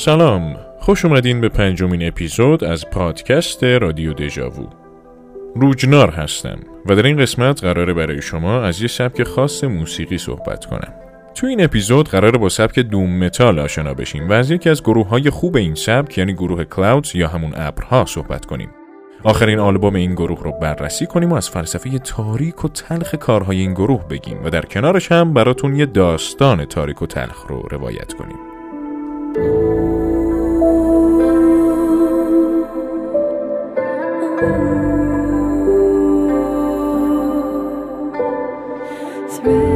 سلام. خوش اومدین به پنجمین اپیزود از پادکست رادیو دژاوو روجنار هستم و در این قسمت قراره برای شما از یه سبک خاص موسیقی صحبت کنم. تو این اپیزود قراره با سبک دوم متال آشنا بشیم و از یکی از گروه های خوب این سبک یعنی گروه کلاودز یا همون ابرها صحبت کنیم. آخرین آلبوم این گروه رو بررسی کنیم و از فلسفه تاریک و تلخ کارهای این گروه بگیم و در کنارش هم براتون یه داستان تاریک و تلخ رو روایت کنیم. thread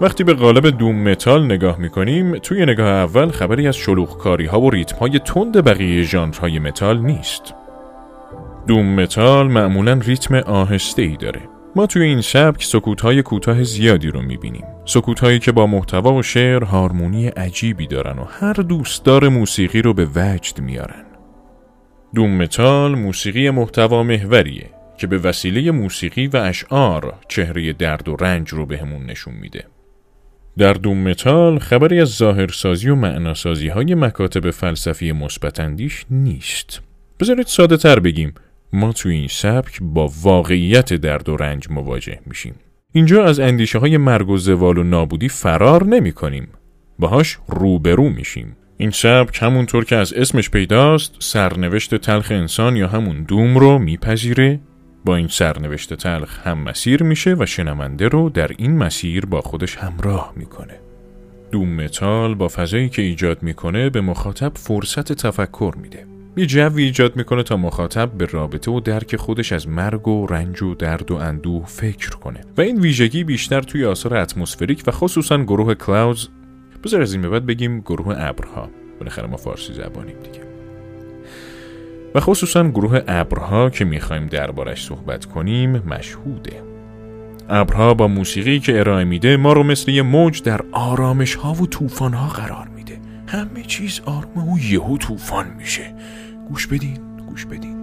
وقتی به قالب doom metal نگاه می‌کنیم توی نگاه اول خبری از شلوغکاری ها و ریتم های تند بقیه ژانرهای متال نیست. doom metal معمولا ریتم آهسته ای داره. ما توی این سبک سکوت های کوتاه زیادی رو می‌بینیم. سکوت هایی که با محتوا و شعر هارمونی عجیبی دارن و هر دوستدار موسیقی رو به وجد میارن. doom metal موسیقی محتوا محوریه که به وسیله موسیقی و اشعار چهره درد و رنج رو بهمون نشون میده. در دوم متال خبری از ظاهرسازی و معناسازی های مکاتب فلسفی مثبتاندیش نیست. بذارید ساده تر بگیم ما توی این سبک با واقعیت درد و رنج مواجه میشیم. اینجا از اندیشه های مرگ و زوال و نابودی فرار نمی کنیم. باهاش روبرو میشیم. این سبک همونطور که از اسمش پیداست سرنوشت تلخ انسان یا همون دوم رو میپذیره با این سرنوشت تلخ هم مسیر میشه و شنونده رو در این مسیر با خودش همراه می‌کنه. دوم متال با فضایی که ایجاد می‌کنه به مخاطب فرصت تفکر میده. یه جوی ایجاد می‌کنه تا مخاطب به رابطه و درک خودش از مرگ و رنج و درد و اندوه فکر کنه و این ویژگی بیشتر توی آثار اتمسفریک و خصوصا گروه کلاودز بذار از این به بعد بگیم گروه ابرها بالاخره ما فارسی زبانیم دیگه و خصوصا گروه ابرها که می‌خوایم دربارش صحبت کنیم مشهوده. ابرها با موسیقی که ارائه میده ما رو مثل یه موج در آرامش ها و طوفان ها قرار میده. همه چیز آرامه و یهو طوفان میشه. گوش بدین گوش بدین.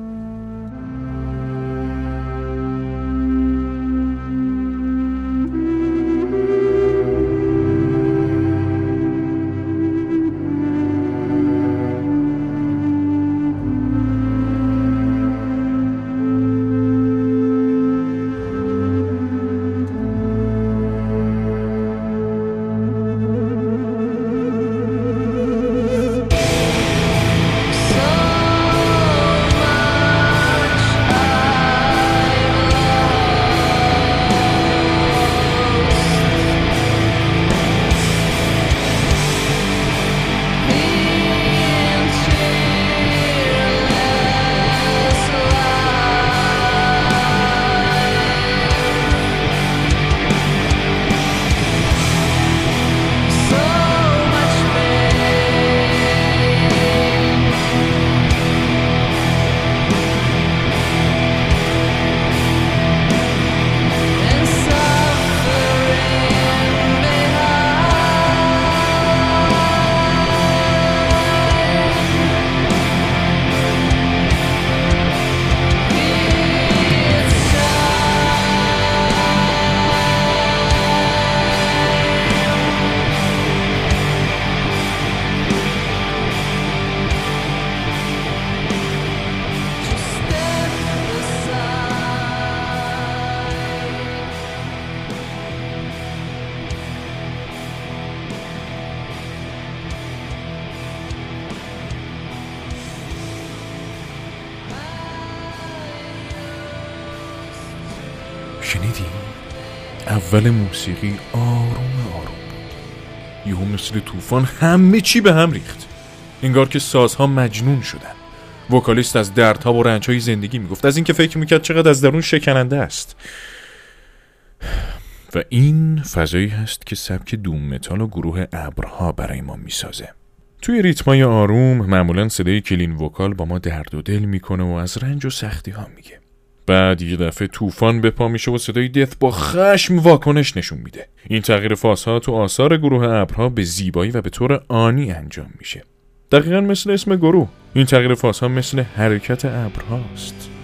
اول موسیقی آروم آروم یهو مثل طوفان همه چی به هم ریخت. انگار که سازها مجنون شدن. vocalist از دردها و رنجهای زندگی می‌گفت. از اینکه فکر می‌کرد چقدر از درون شکننده است. و این فضایی هست که سبک doom metal و گروه ابرها برای ما می‌سازه. توی ریتمای آروم معمولا صدای clean vocal با ما درد و دل می‌کنه و از رنج و سختی ها میگه. بعد یه دفعه طوفان به پا میشه و صدای دث با خشم واکنش نشون میده. این تغییر فازها تو آثار گروه ابرها به زیبایی و به طور آنی انجام میشه. دقیقا مثل اسم گروه. این تغییر فازها مثل حرکت ابرهاست.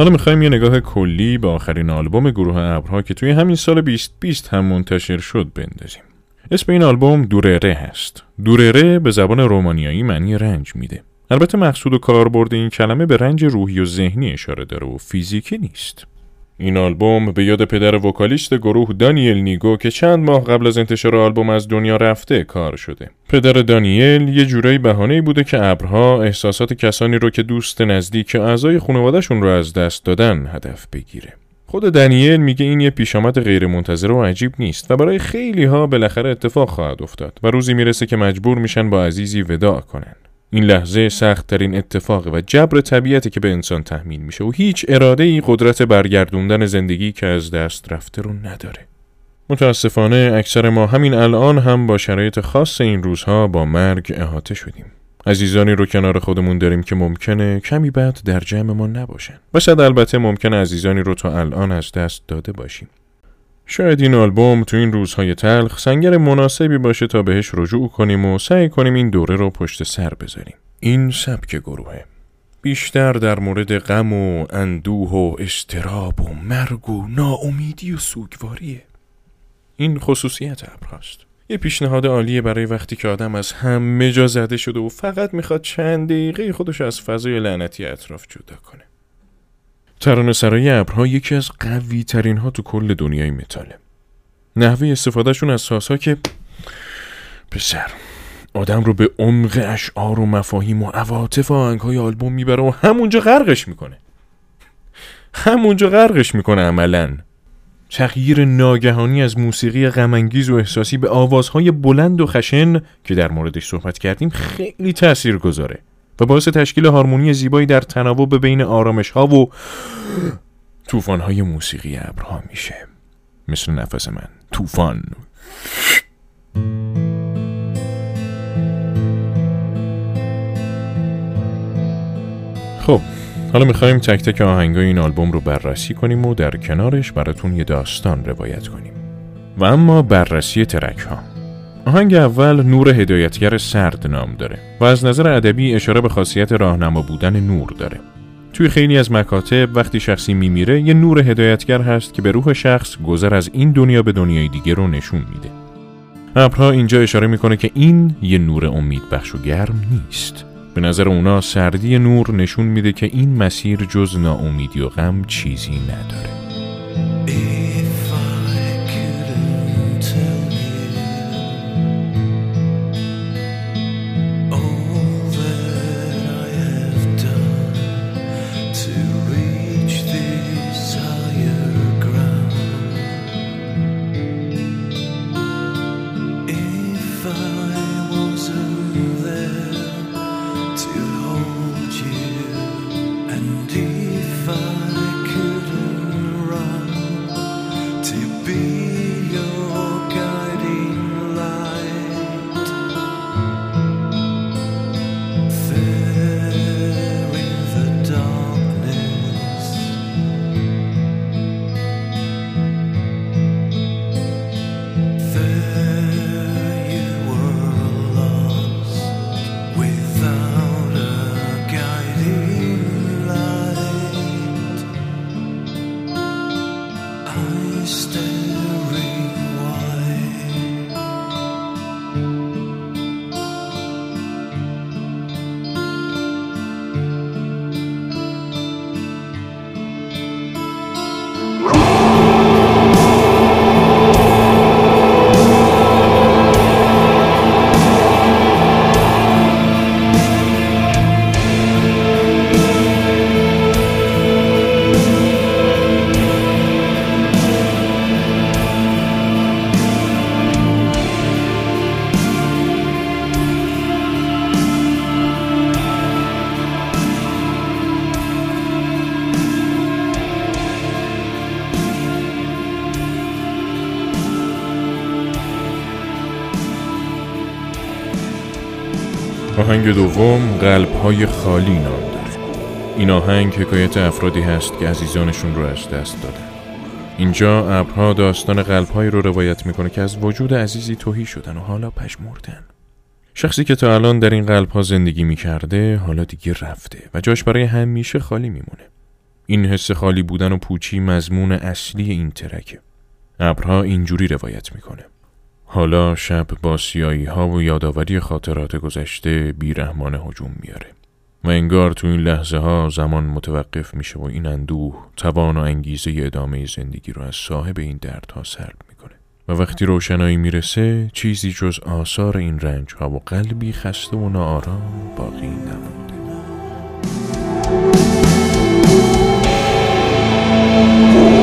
حالا می‌خوایم یه نگاه کلی به آخرین آلبوم گروه ابرها که توی همین سال 2020 هم منتشر شد بندازیم. اسم این آلبوم دورره هست. دورره به زبان رومانیایی معنی رنج میده. البته مقصود و کاربرد این کلمه به رنج روحی و ذهنی اشاره داره و فیزیکی نیست. این آلبوم به یاد پدر وکالیست گروه دانیل نیگو که چند ماه قبل از انتشار آلبوم از دنیا رفته کار شده. پدر دانیل یه جورایی بهانه بوده که ابرها احساسات کسانی رو که دوست نزدیک اعضای خانوادهشون رو از دست دادن هدف بگیره. خود دانیل میگه این یه پیشامد غیر منتظره و عجیب نیست و برای خیلی ها بالاخره اتفاق خواهد افتاد و روزی می‌رسه که مجبور میشن با عزیزی وداع کنن. این لحظه سخت ترین اتفاق و جبر طبیعتی که به انسان تحمیل میشه و هیچ اراده ای قدرت برگردوندن زندگی که از دست رفته رو نداره. متاسفانه اکثر ما همین الان هم با شرایط خاص این روزها با مرگ احاطه شدیم. عزیزانی رو کنار خودمون داریم که ممکنه کمی بعد در جمع ما نباشن. و البته ممکنه عزیزانی رو تا الان از دست داده باشیم. شاید این آلبوم تو این روزهای تلخ سنگر مناسبی باشه تا بهش رجوع کنیم و سعی کنیم این دوره رو پشت سر بذاریم. این سبک گروهه. بیشتر در مورد غم و اندوه و استراب و مرگ و ناامیدی و سوگواریه. این خصوصیت ابرهاست. یه پیشنهاد عالیه برای وقتی که آدم از همه جا زده شده و فقط می‌خواد چند دقیقه خودش از فضای لعنتی اطراف جدا کنه. ترانه سرای ابرها یکی از قوی ترین ها تو کل دنیای متاله نحوه استفادهشون از ساسا که پسر آدم رو به عمق اشعار و مفاهیم و عواطف و های آلبوم می‌بره و همونجا غرقش می‌کنه. همونجا غرقش می‌کنه عملا. تغییر ناگهانی از موسیقی غمانگیز و احساسی به آوازهای بلند و خشن که در موردش صحبت کردیم خیلی تأثیر گذاره و باعث تشکیل هارمونی زیبایی در تناوب بین آرامش ها و طوفان های موسیقی ابرها میشه. مثل نفس من. طوفان خب حالا می‌خوایم تک تک آهنگای این آلبوم رو بررسی کنیم و در کنارش براتون یه داستان روایت کنیم. و اما بررسی ترک ها آهنگ اول نور هدایتگر سرد نام داره و از نظر ادبی اشاره به خاصیت راهنما بودن نور داره. توی خیلی از مکاتب وقتی شخصی میمیره یه نور هدایتگر هست که به روح شخص گذر از این دنیا به دنیای دیگه رو نشون میده. ابرها اینجا اشاره می‌کنه که این یه نور امید بخش و گرم نیست. به نظر اونا سردی نور نشون میده که این مسیر جز ناامیدی و غم چیزی نداره. آهنگ دوم قلب های خالی نام داره. این آهنگ حکایت افرادی هست که عزیزانشون رو از دست دادن. اینجا ابرها داستان قلبهایی رو روایت می‌کنه که از وجود عزیزی توهی شدن و حالا پشمردن شخصی که تا الان در این قلبها زندگی می‌کرده حالا دیگه رفته و جاش برای همیشه خالی میمونه. این حس خالی بودن و پوچی مضمون اصلی این ترکه. ابرها اینجوری روایت می‌کنه. حالا شب با سیایی ها و یادآوری خاطرات گذشته بیرحمانه هجوم میاره و انگار تو این لحظه ها زمان متوقف میشه و این اندوه توان و انگیزه ادامه زندگی رو از صاحب این دردها سلب می‌کنه. و وقتی روشنایی می‌رسه چیزی جز آثار این رنج ها و قلبی خسته و ناآرام باقی نمونده چند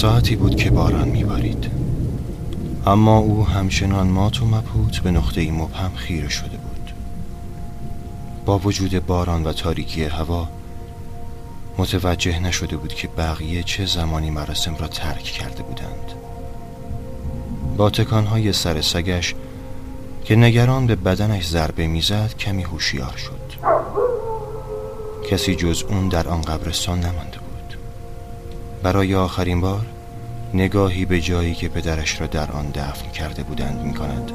ساعتی بود که باران میبارید. اما او همچنان مات و مبهوت به نقطه مبهم خیره شده بود. با وجود باران و تاریکی هوا متوجه نشده بود که بقیه چه زمانی مراسم را ترک کرده بودند. با تکانهای سر سگش که نگران به بدنش ضربه می‌زد کمی هوشیار شد. کسی جز اون در آن قبرستان نمانده برای آخرین بار نگاهی به جایی که پدرش را در آن دفن کرده بودند می کند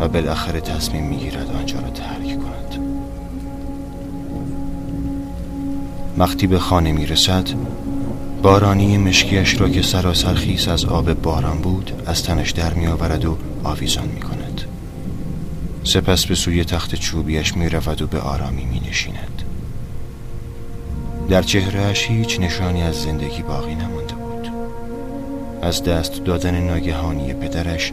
و بالاخره تصمیم می گیرد آنجا را ترک کند. وقتی به خانه می رسد بارانی مشکیش را که سراسر خیس از آب باران بود از تنش در می آورد و آویزان می کند سپس به سوی تخت چوبیش می رود و به آرامی می نشیند در چهرهش هیچ نشانی از زندگی باقی نمانده بود. از دست دادن ناگهانی پدرش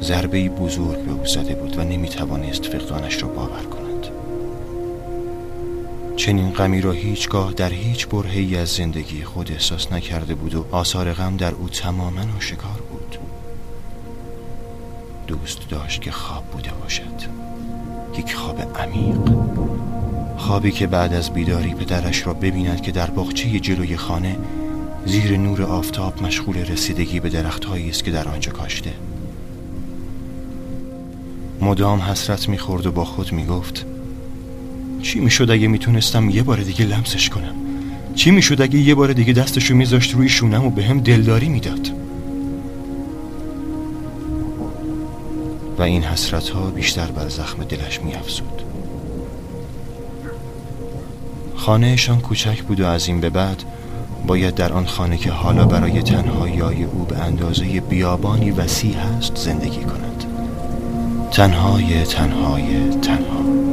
ضربه بزرگ به او زده بود و نمی توانست فقدانش را باور کند. چنین غمی را هیچگاه در هیچ برهی از زندگی خود احساس نکرده بود و آثار غم در او تماما آشکار بود. دوست داشت که خواب بوده باشد. یک خواب عمیق. خوابی که بعد از بیداری پدرش را ببیند که در باغچه جلوی خانه زیر نور آفتاب مشغول رسیدگی به درختهایی است که در آنجا کاشته. مدام حسرت می‌خورد و با خود می‌گفت چی می‌شد اگه می‌تونستم یه بار دیگه لمسش کنم؟ چی می‌شد اگه یه بار دیگه دستشو میذاشت روی شونم و به هم دلداری می‌داد؟ و این حسرت ها بیشتر بر زخم دلش میافزود. خانهشان کوچک بود و از این به بعد باید در آن خانه که حالا برای تنهایی او به اندازه بیابانی وسیع هست زندگی کند. تنهای تنهای تنها.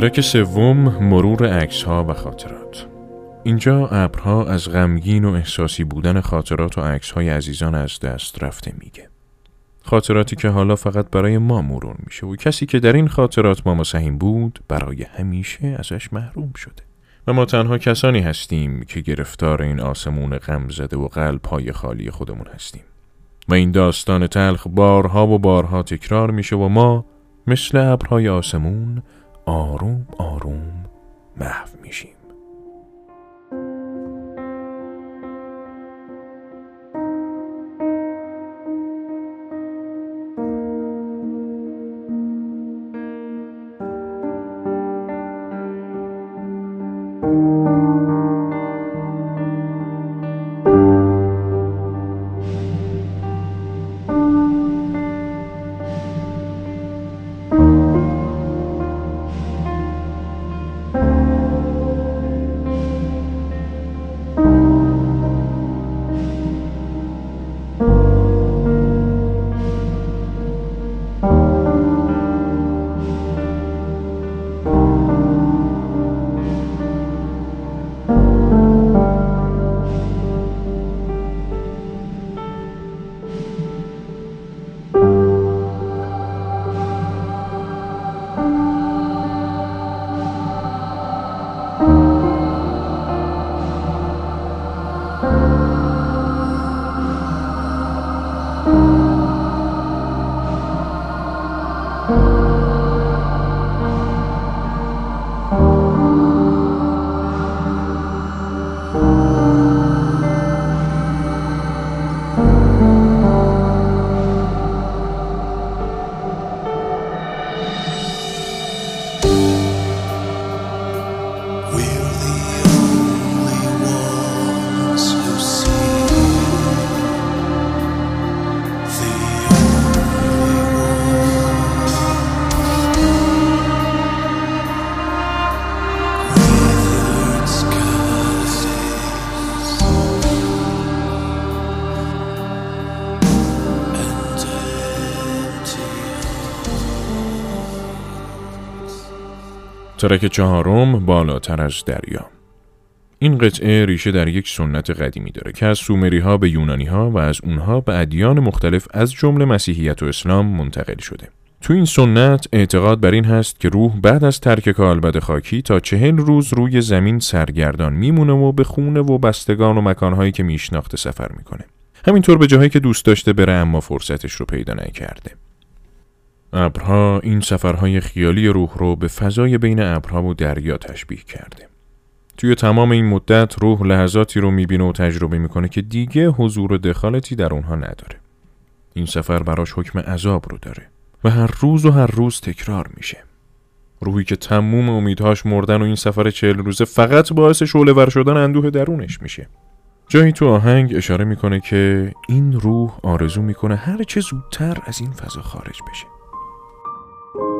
ترک سوم مرور عکس ها و خاطرات. اینجا ابرها از غمگین و احساسی بودن خاطرات و عکس های عزیزان از دست رفته میگه. خاطراتی که حالا فقط برای ما مرور میشه و کسی که در این خاطرات ما مسهیم بود برای همیشه ازش محروم شده. و ما تنها کسانی هستیم که گرفتار این آسمون غم زده و قلب های خالی خودمون هستیم. و این داستان تلخ بارها و بارها تکرار میشه و ما مثل ابرهای آسمون آروم آروم محو میشیم. ترک چهارم بالاتر از دریا این قطعه ریشه در یک سنت قدیمی داره که از سومری ها به یونانی ها و از اونها به ادیان مختلف از جمله مسیحیت و اسلام منتقل شده. تو این سنت اعتقاد بر این هست که روح بعد از ترک کالبد خاکی تا چهل روز روی زمین سرگردان میمونه و به خونه و بستگان و مکانهایی که میشناخته سفر می‌کنه. همینطور به جاهایی که دوست داشته بره اما فرصتش رو پیدا نکرده. ابرها این سفرهای خیالی روح رو به فضای بین ابرها و دریا تشبیه کرده. توی تمام این مدت روح لحظاتی رو می‌بینه و تجربه می‌کنه که دیگه حضور و دخالتی در اونها نداره. این سفر براش حکم عذاب رو داره و هر روز و هر روز تکرار میشه. روحی که تموم امیدهاش مردن و این سفر چهل روزه فقط باعث شعله ور شدن اندوه درونش میشه. جایی تو آهنگ اشاره می‌کنه که این روح آرزو می‌کنه هر چه زودتر از این فضا خارج بشه. thank you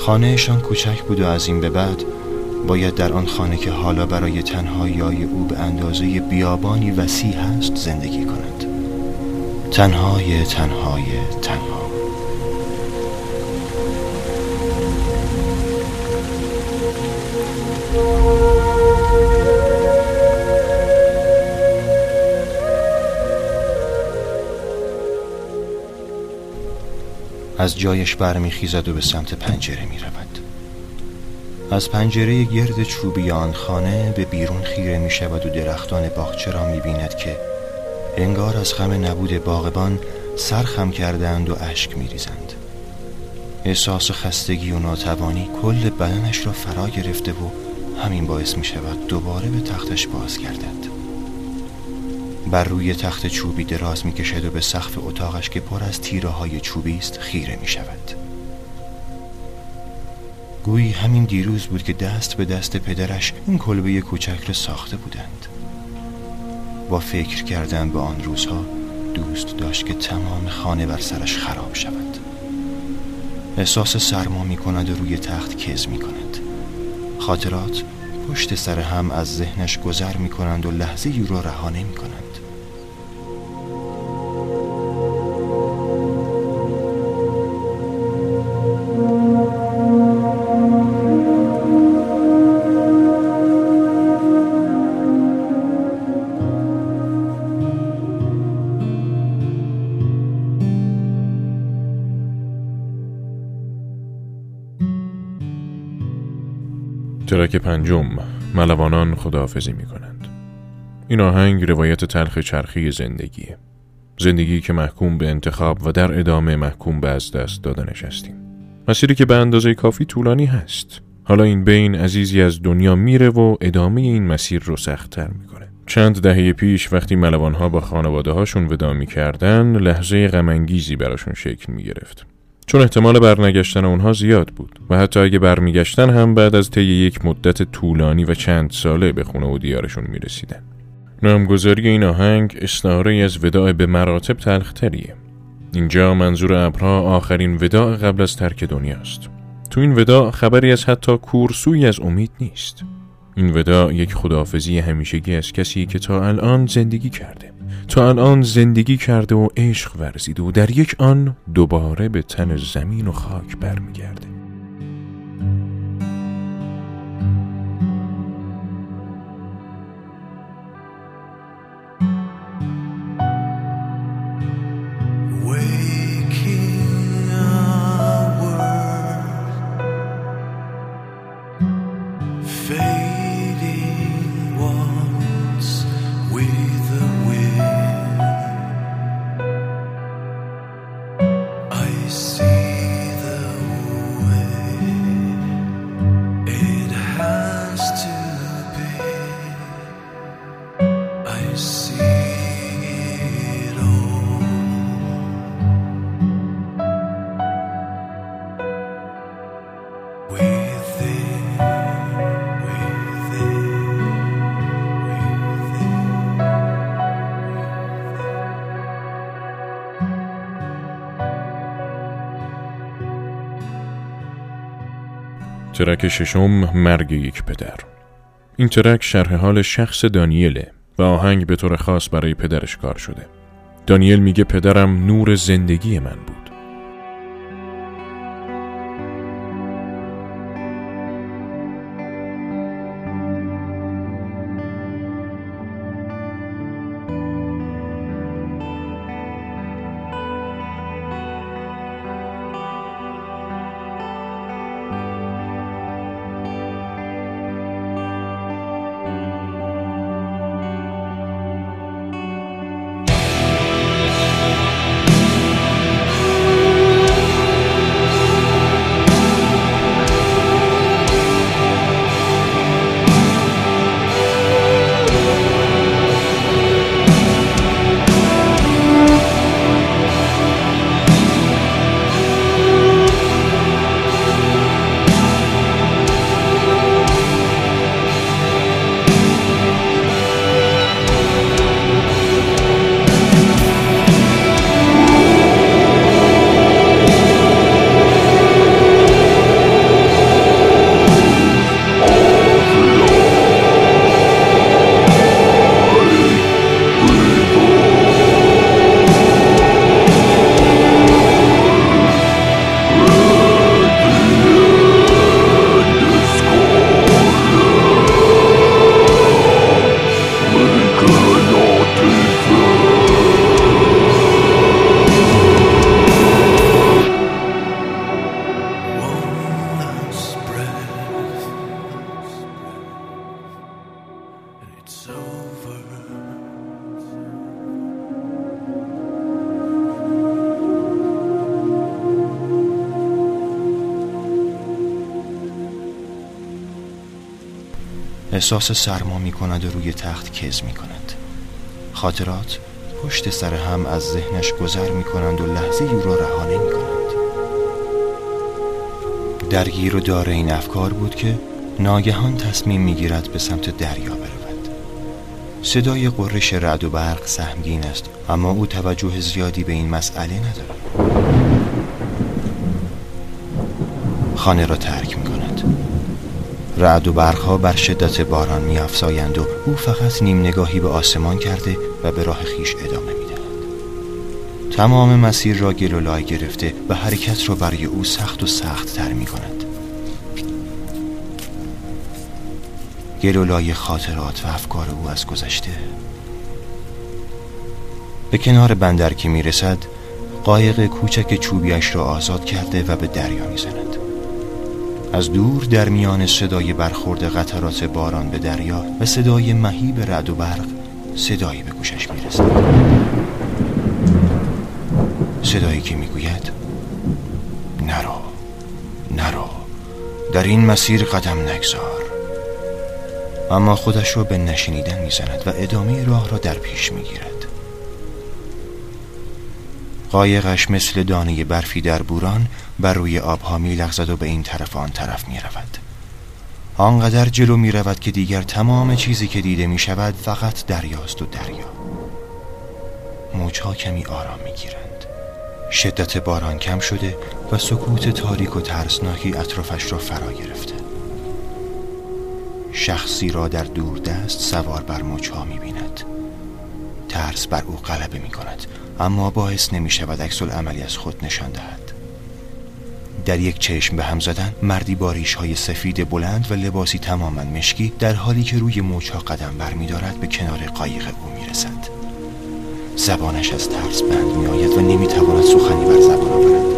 خانهشان کوچک بود و از این به بعد باید در آن خانه که حالا برای تنهایی او به اندازه بیابانی وسیع هست زندگی کند تنهای تنهای تنها. از جایش برمیخیزد و به سمت پنجره می رود. از پنجره گرد چوبی آن خانه به بیرون خیره می شود و درختان باغچه را می بیند که انگار از غم نبود باغبان سرخم کردند و اشک می ریزند. احساس خستگی و ناتوانی کل بدنش را فرا گرفته و همین باعث می شود دوباره به تختش باز گردد. بر روی تخت چوبی دراز می کشد و به سقف اتاقش که پر از تیره های چوبی است خیره می شود گویی همین دیروز بود که دست به دست پدرش این کلبه کوچک را ساخته بودند. با فکر کردن به آن روزها دوست داشت که تمام خانه بر سرش خراب شود. احساس سرما می کند و روی تخت کز می کند خاطرات پشت سر هم از ذهنش گذر می کنند و لحظه ای رها نمی کنند پنجم ملوانان خداحافظی می کنند این آهنگ روایت تلخ چرخی زندگیه. زندگی که محکوم به انتخاب و در ادامه محکوم به از دست دادنش هستیم. مسیری که به اندازه کافی طولانی هست. حالا این بین عزیزی از دنیا میره و ادامه این مسیر رو سختتر می‌کنه. چند دهه پیش وقتی ملوانها با خانواده هاشون ودا می‌کردن لحظه غمانگیزی براشون شکل می‌گرفت. چون احتمال برنگشتن اونها زیاد بود و حتی اگه برمیگشتن هم بعد از طی یک مدت طولانی و چند ساله به خونه و دیارشون می‌رسیدن. نامگذاری این آهنگ استعاره از وداع به مراتب تلختریه. اینجا منظور ابرها آخرین وداع قبل از ترک دنیاست. تو این وداع خبری از حتی کورسوی از امید نیست. این وداع یک خداحافظی همیشگی از کسی که تا الان زندگی کرده. تا الان زندگی کرده و عشق ورزیده و در یک آن دوباره به تن زمین و خاک برمیگرده. ترک ششم مرگ یک پدر. این ترک شرح حال شخص دانیله و آهنگ به طور خاص برای پدرش کار شده. دانیل میگه پدرم نور زندگی من بود. احساس سرما می کند و روی تخت کز می کند خاطرات پشت سر هم از ذهنش گذر می کنند و لحظه او را رها نمی کنند درگیر و داره این افکار بود که ناگهان تصمیم می گیرد به سمت دریا برود. صدای قرش رعد و برق سهمگین است اما او توجه زیادی به این مسئله ندارد. خانه را ترک می کند رعد و برخها بر شدت باران می افزایند و او فقط نیم نگاهی به آسمان کرده و به راه خیش ادامه می دهد. تمام مسیر را گل و لای گرفته و حرکت را برای او سخت و سخت تر می کند گل و لای خاطرات و افکار او از گذشته به کنار بندر که می رسد قایق کوچک چوبیش را آزاد کرده و به دریا می زند. از دور در میان صدای برخورد قطرات باران به دریا و صدای مهیب رعد و برق صدایی به گوشش می‌رسد. صدایی که می‌گوید نرو نرو در این مسیر قدم نگذار. اما خودش را به نشینیدن می‌زند و ادامه راه را در پیش می‌گیرد. قایقش مثل دانه برفی در بوران بر روی آبها میلغزد و به این طرف آن طرف می رود آنقدر جلو می رود که دیگر تمام چیزی که دیده می شود فقط دریاست و دریا. موجها کمی آرام می گیرند شدت باران کم شده و سکوت تاریک و ترسناکی اطرافش را فرا گرفته. شخصی را در دور دست سوار بر موجها می بیند ترس بر او غلبه می کند اما باعث نمی شود عکس عملی از خود نشان دهد. در یک چشم به هم زدن مردی با های سفید بلند و لباسی تماما مشکی در حالی که روی موجها قدم بر می دارد به کنار قایق او می رسد زبانش از ترس بند می آید و نمی تواند سخنی بر زبان آورد.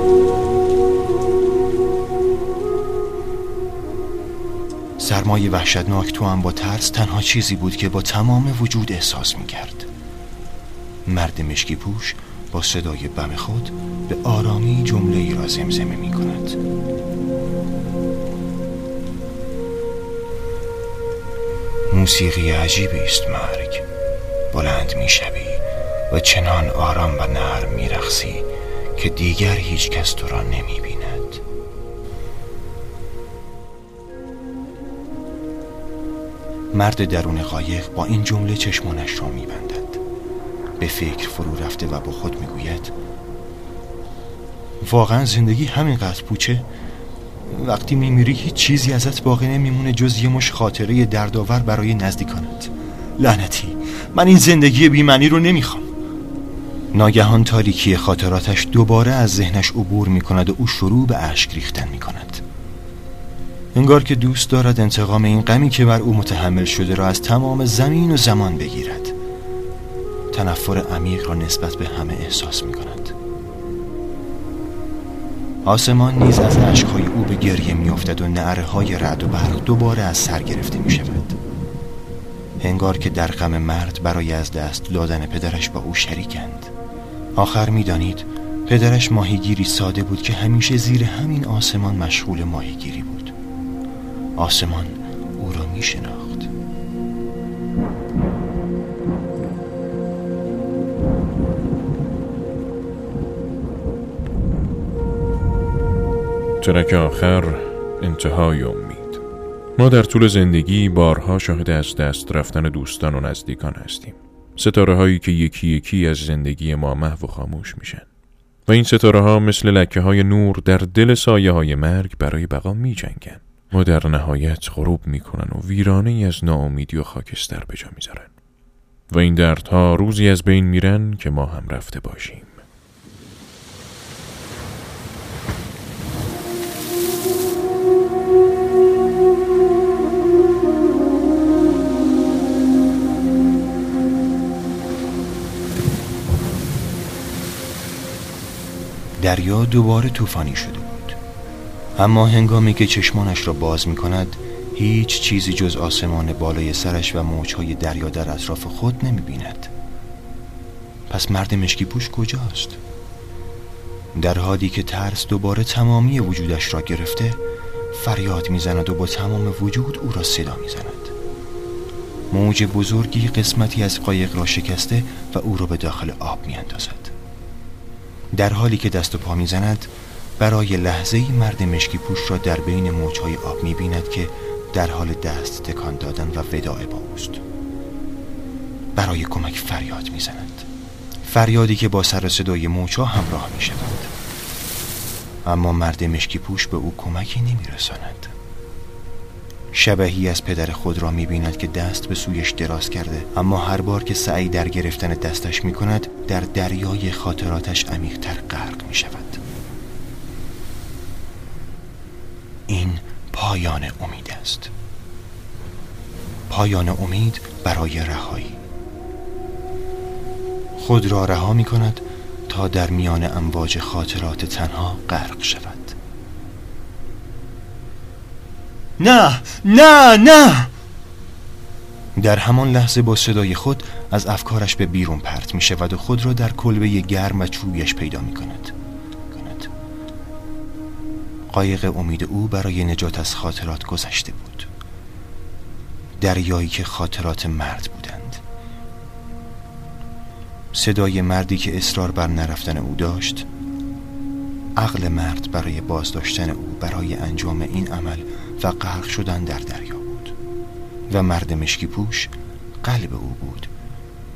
سرمایه وحشتناک تو هم با ترس تنها چیزی بود که با تمام وجود احساس می کرد مرد مشکی پوش با صدای بم خود به آرامی جمله ای را زمزمه می کند موسیقی عجیبی است مرگ. بلند می شوی و چنان آرام و نرم می رخصی که دیگر هیچ کس تو را نمی بیند مرد درون قایق با این جمله چشمانش را می بند. به فکر فرو رفته و با خود می‌گوید واقعا زندگی همینقدر پوچه؟ وقتی میمیری هیچ چیزی ازت باقی نمیمونه جز یه مش خاطره دردآور برای نزدیکانت. لعنتی من این زندگی بیمنی رو نمی‌خوام. ناگهان تاریکی خاطراتش دوباره از ذهنش عبور می‌کند و او شروع به اشک ریختن می‌کند. انگار که دوست دارد انتقام این غمی که بر او متحمل شده را از تمام زمین و زمان بگیرد. تنفر عمیق را نسبت به همه احساس می کند آسمان نیز از عشقهای او به گریه می افتد و نعره های رعد و برق دوباره از سر گرفته می شود هنگار که در غم مرد برای از دست دادن پدرش با او شریکند. آخر می‌دانید پدرش ماهیگیری ساده بود که همیشه زیر همین آسمان مشغول ماهیگیری بود. آسمان او را می شناخت ترک آخر انتهای امید. ما در طول زندگی بارها شاهد از دست رفتن دوستان و نزدیکان هستیم. ستاره هایی که یکی یکی از زندگی ما محو و خاموش میشن. و این ستاره ها مثل لکه های نور در دل سایه های مرگ برای بقا می جنگن و در نهایت غروب می‌کنن و ویرانه ای از ناامیدی و خاکستر به جا می‌ذارن. و این دردها روزی از بین میرن که ما هم رفته باشیم. دریا دوباره طوفانی شده بود. اما هنگامی که چشمانش را باز می کند هیچ چیزی جز آسمان بالای سرش و موجهای دریا در اطراف خود نمی بیند پس مرد مشکی پوش کجاست؟ در حالی که ترس دوباره تمامی وجودش را گرفته فریاد می‌زند و با تمام وجود او را صدا می‌زند. موج بزرگی قسمتی از قایق را شکسته و او را به داخل آب میاندازد. در حالی که دست و پا می‌زند برای لحظه ای مرد مشکی پوش را در بین موجهای آب می بیند که در حال دست تکان دادن و وداع با اوست. برای کمک فریاد می‌زند. فریادی که با سر صدای موجها همراه می شود اما مرد مشکی پوش به او کمکی نمی رساند شبهی از پدر خود را می بیند که دست به سویش دراز کرده. اما هر بار که سعی در گرفتن دستش می کند در دریای خاطراتش عمیقتر غرق می شود این پایان امید است. پایان امید برای رهایی. خود را رها می کند تا در میان امواج خاطرات تنها غرق شود. نه نه نه. در همان لحظه با صدای خود از افکارش به بیرون پرت می شود و خود را در کلبه گرم و چوبیش پیدا می کند. قایق امید او برای نجات از خاطرات گذشته بود. دریایی که خاطرات مرد بودند. صدای مردی که اصرار بر نرفتن او داشت عقل مرد برای بازداشتن او برای انجام این عمل و غرق شدن در دریا بود. و مرد مشکی پوش قلب او بود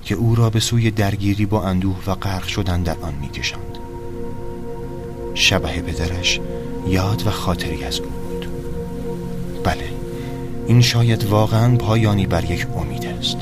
که او را به سوی درگیری با اندوه و غرق شدن در آن میکشاند. شبه پدرش یاد و خاطری از او بود. بله این شاید واقعا پایانی بر یک امید است.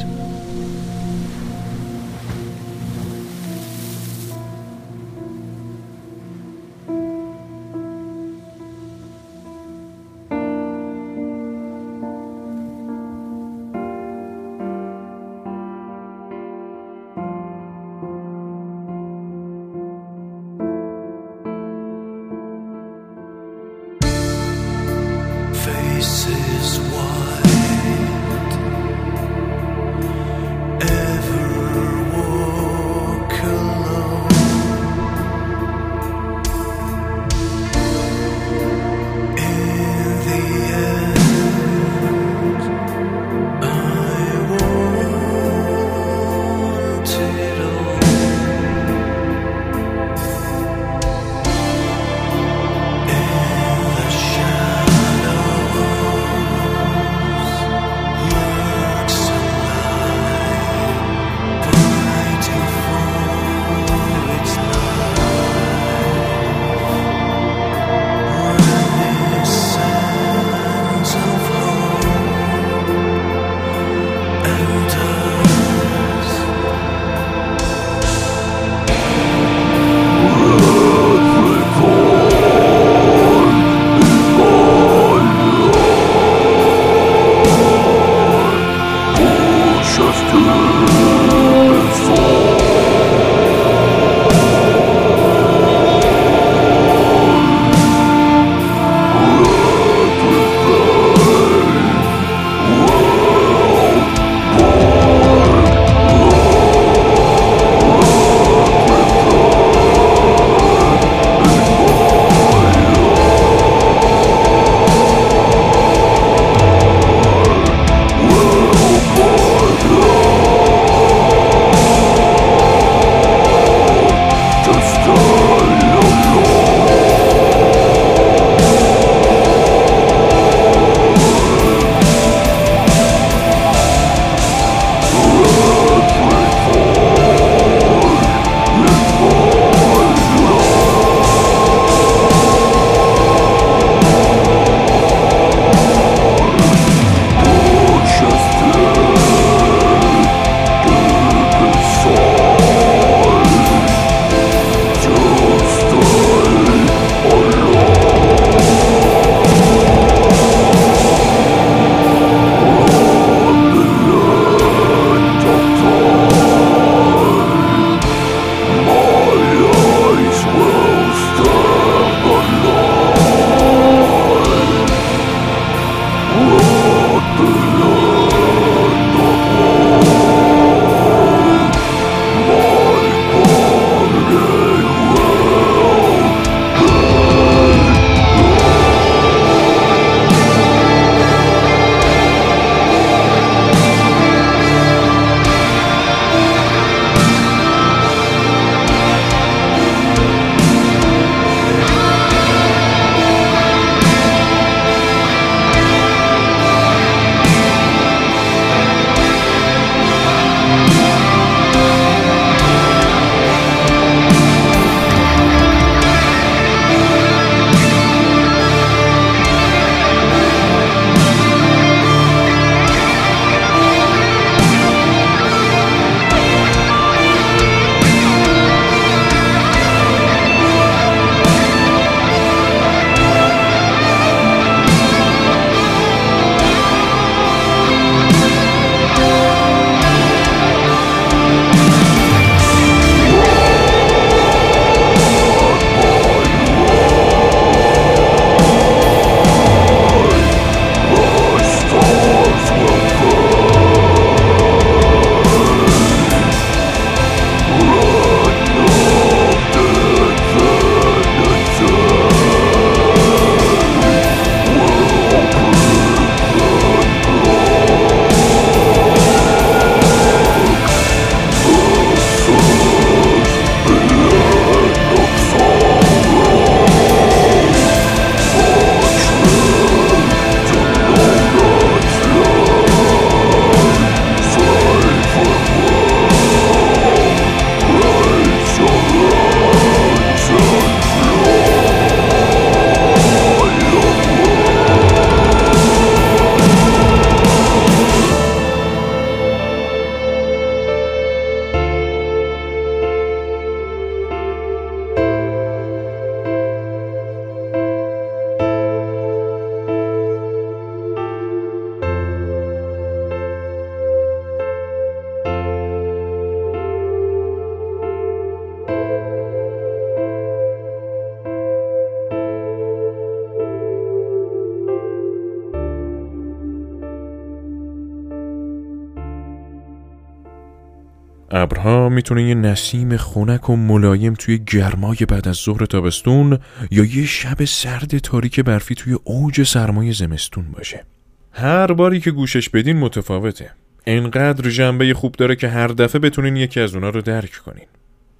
ابرها می‌تونه یه نسیم خنک و ملایم توی گرمای بعد از ظهر تابستون یا یه شب سرد تاریک برفی توی اوج سرمای زمستون باشه. هر باری که گوشش بدین متفاوته. انقدر جنبه خوب داره که هر دفعه بتونین یکی از اونا رو درک کنین.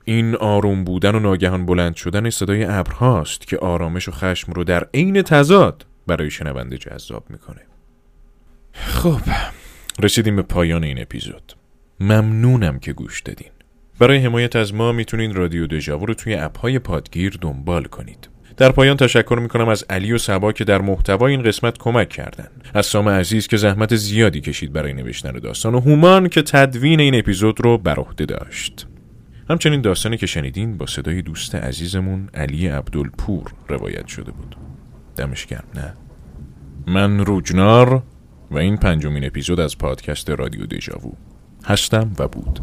این آروم بودن و ناگهان بلند شدن صدای ابرهاست که آرامش و خشم رو در عین تضاد برای شنونده جذاب می‌کنه. خب رسیدیم به پایان این اپیزود. ممنونم که گوش دادین. برای حمایت از ما می‌تونین رادیو دژاوو رو توی اپهای پادگیر دنبال کنید. در پایان تشکر می‌کنم از علی و سبا که در محتوای این قسمت کمک کردن. از سام عزیز که زحمت زیادی کشید برای نوشتن داستان و هومان که تدوین این اپیزود رو بر عهده داشت. همچنین داستانی که شنیدین با صدای دوست عزیزمون علی عبدالپور روایت شده بود. دمش گرم نه؟ من روجنار و این پنجمین اپیزود از پادکست رادیو دژاوو هشتم و بود.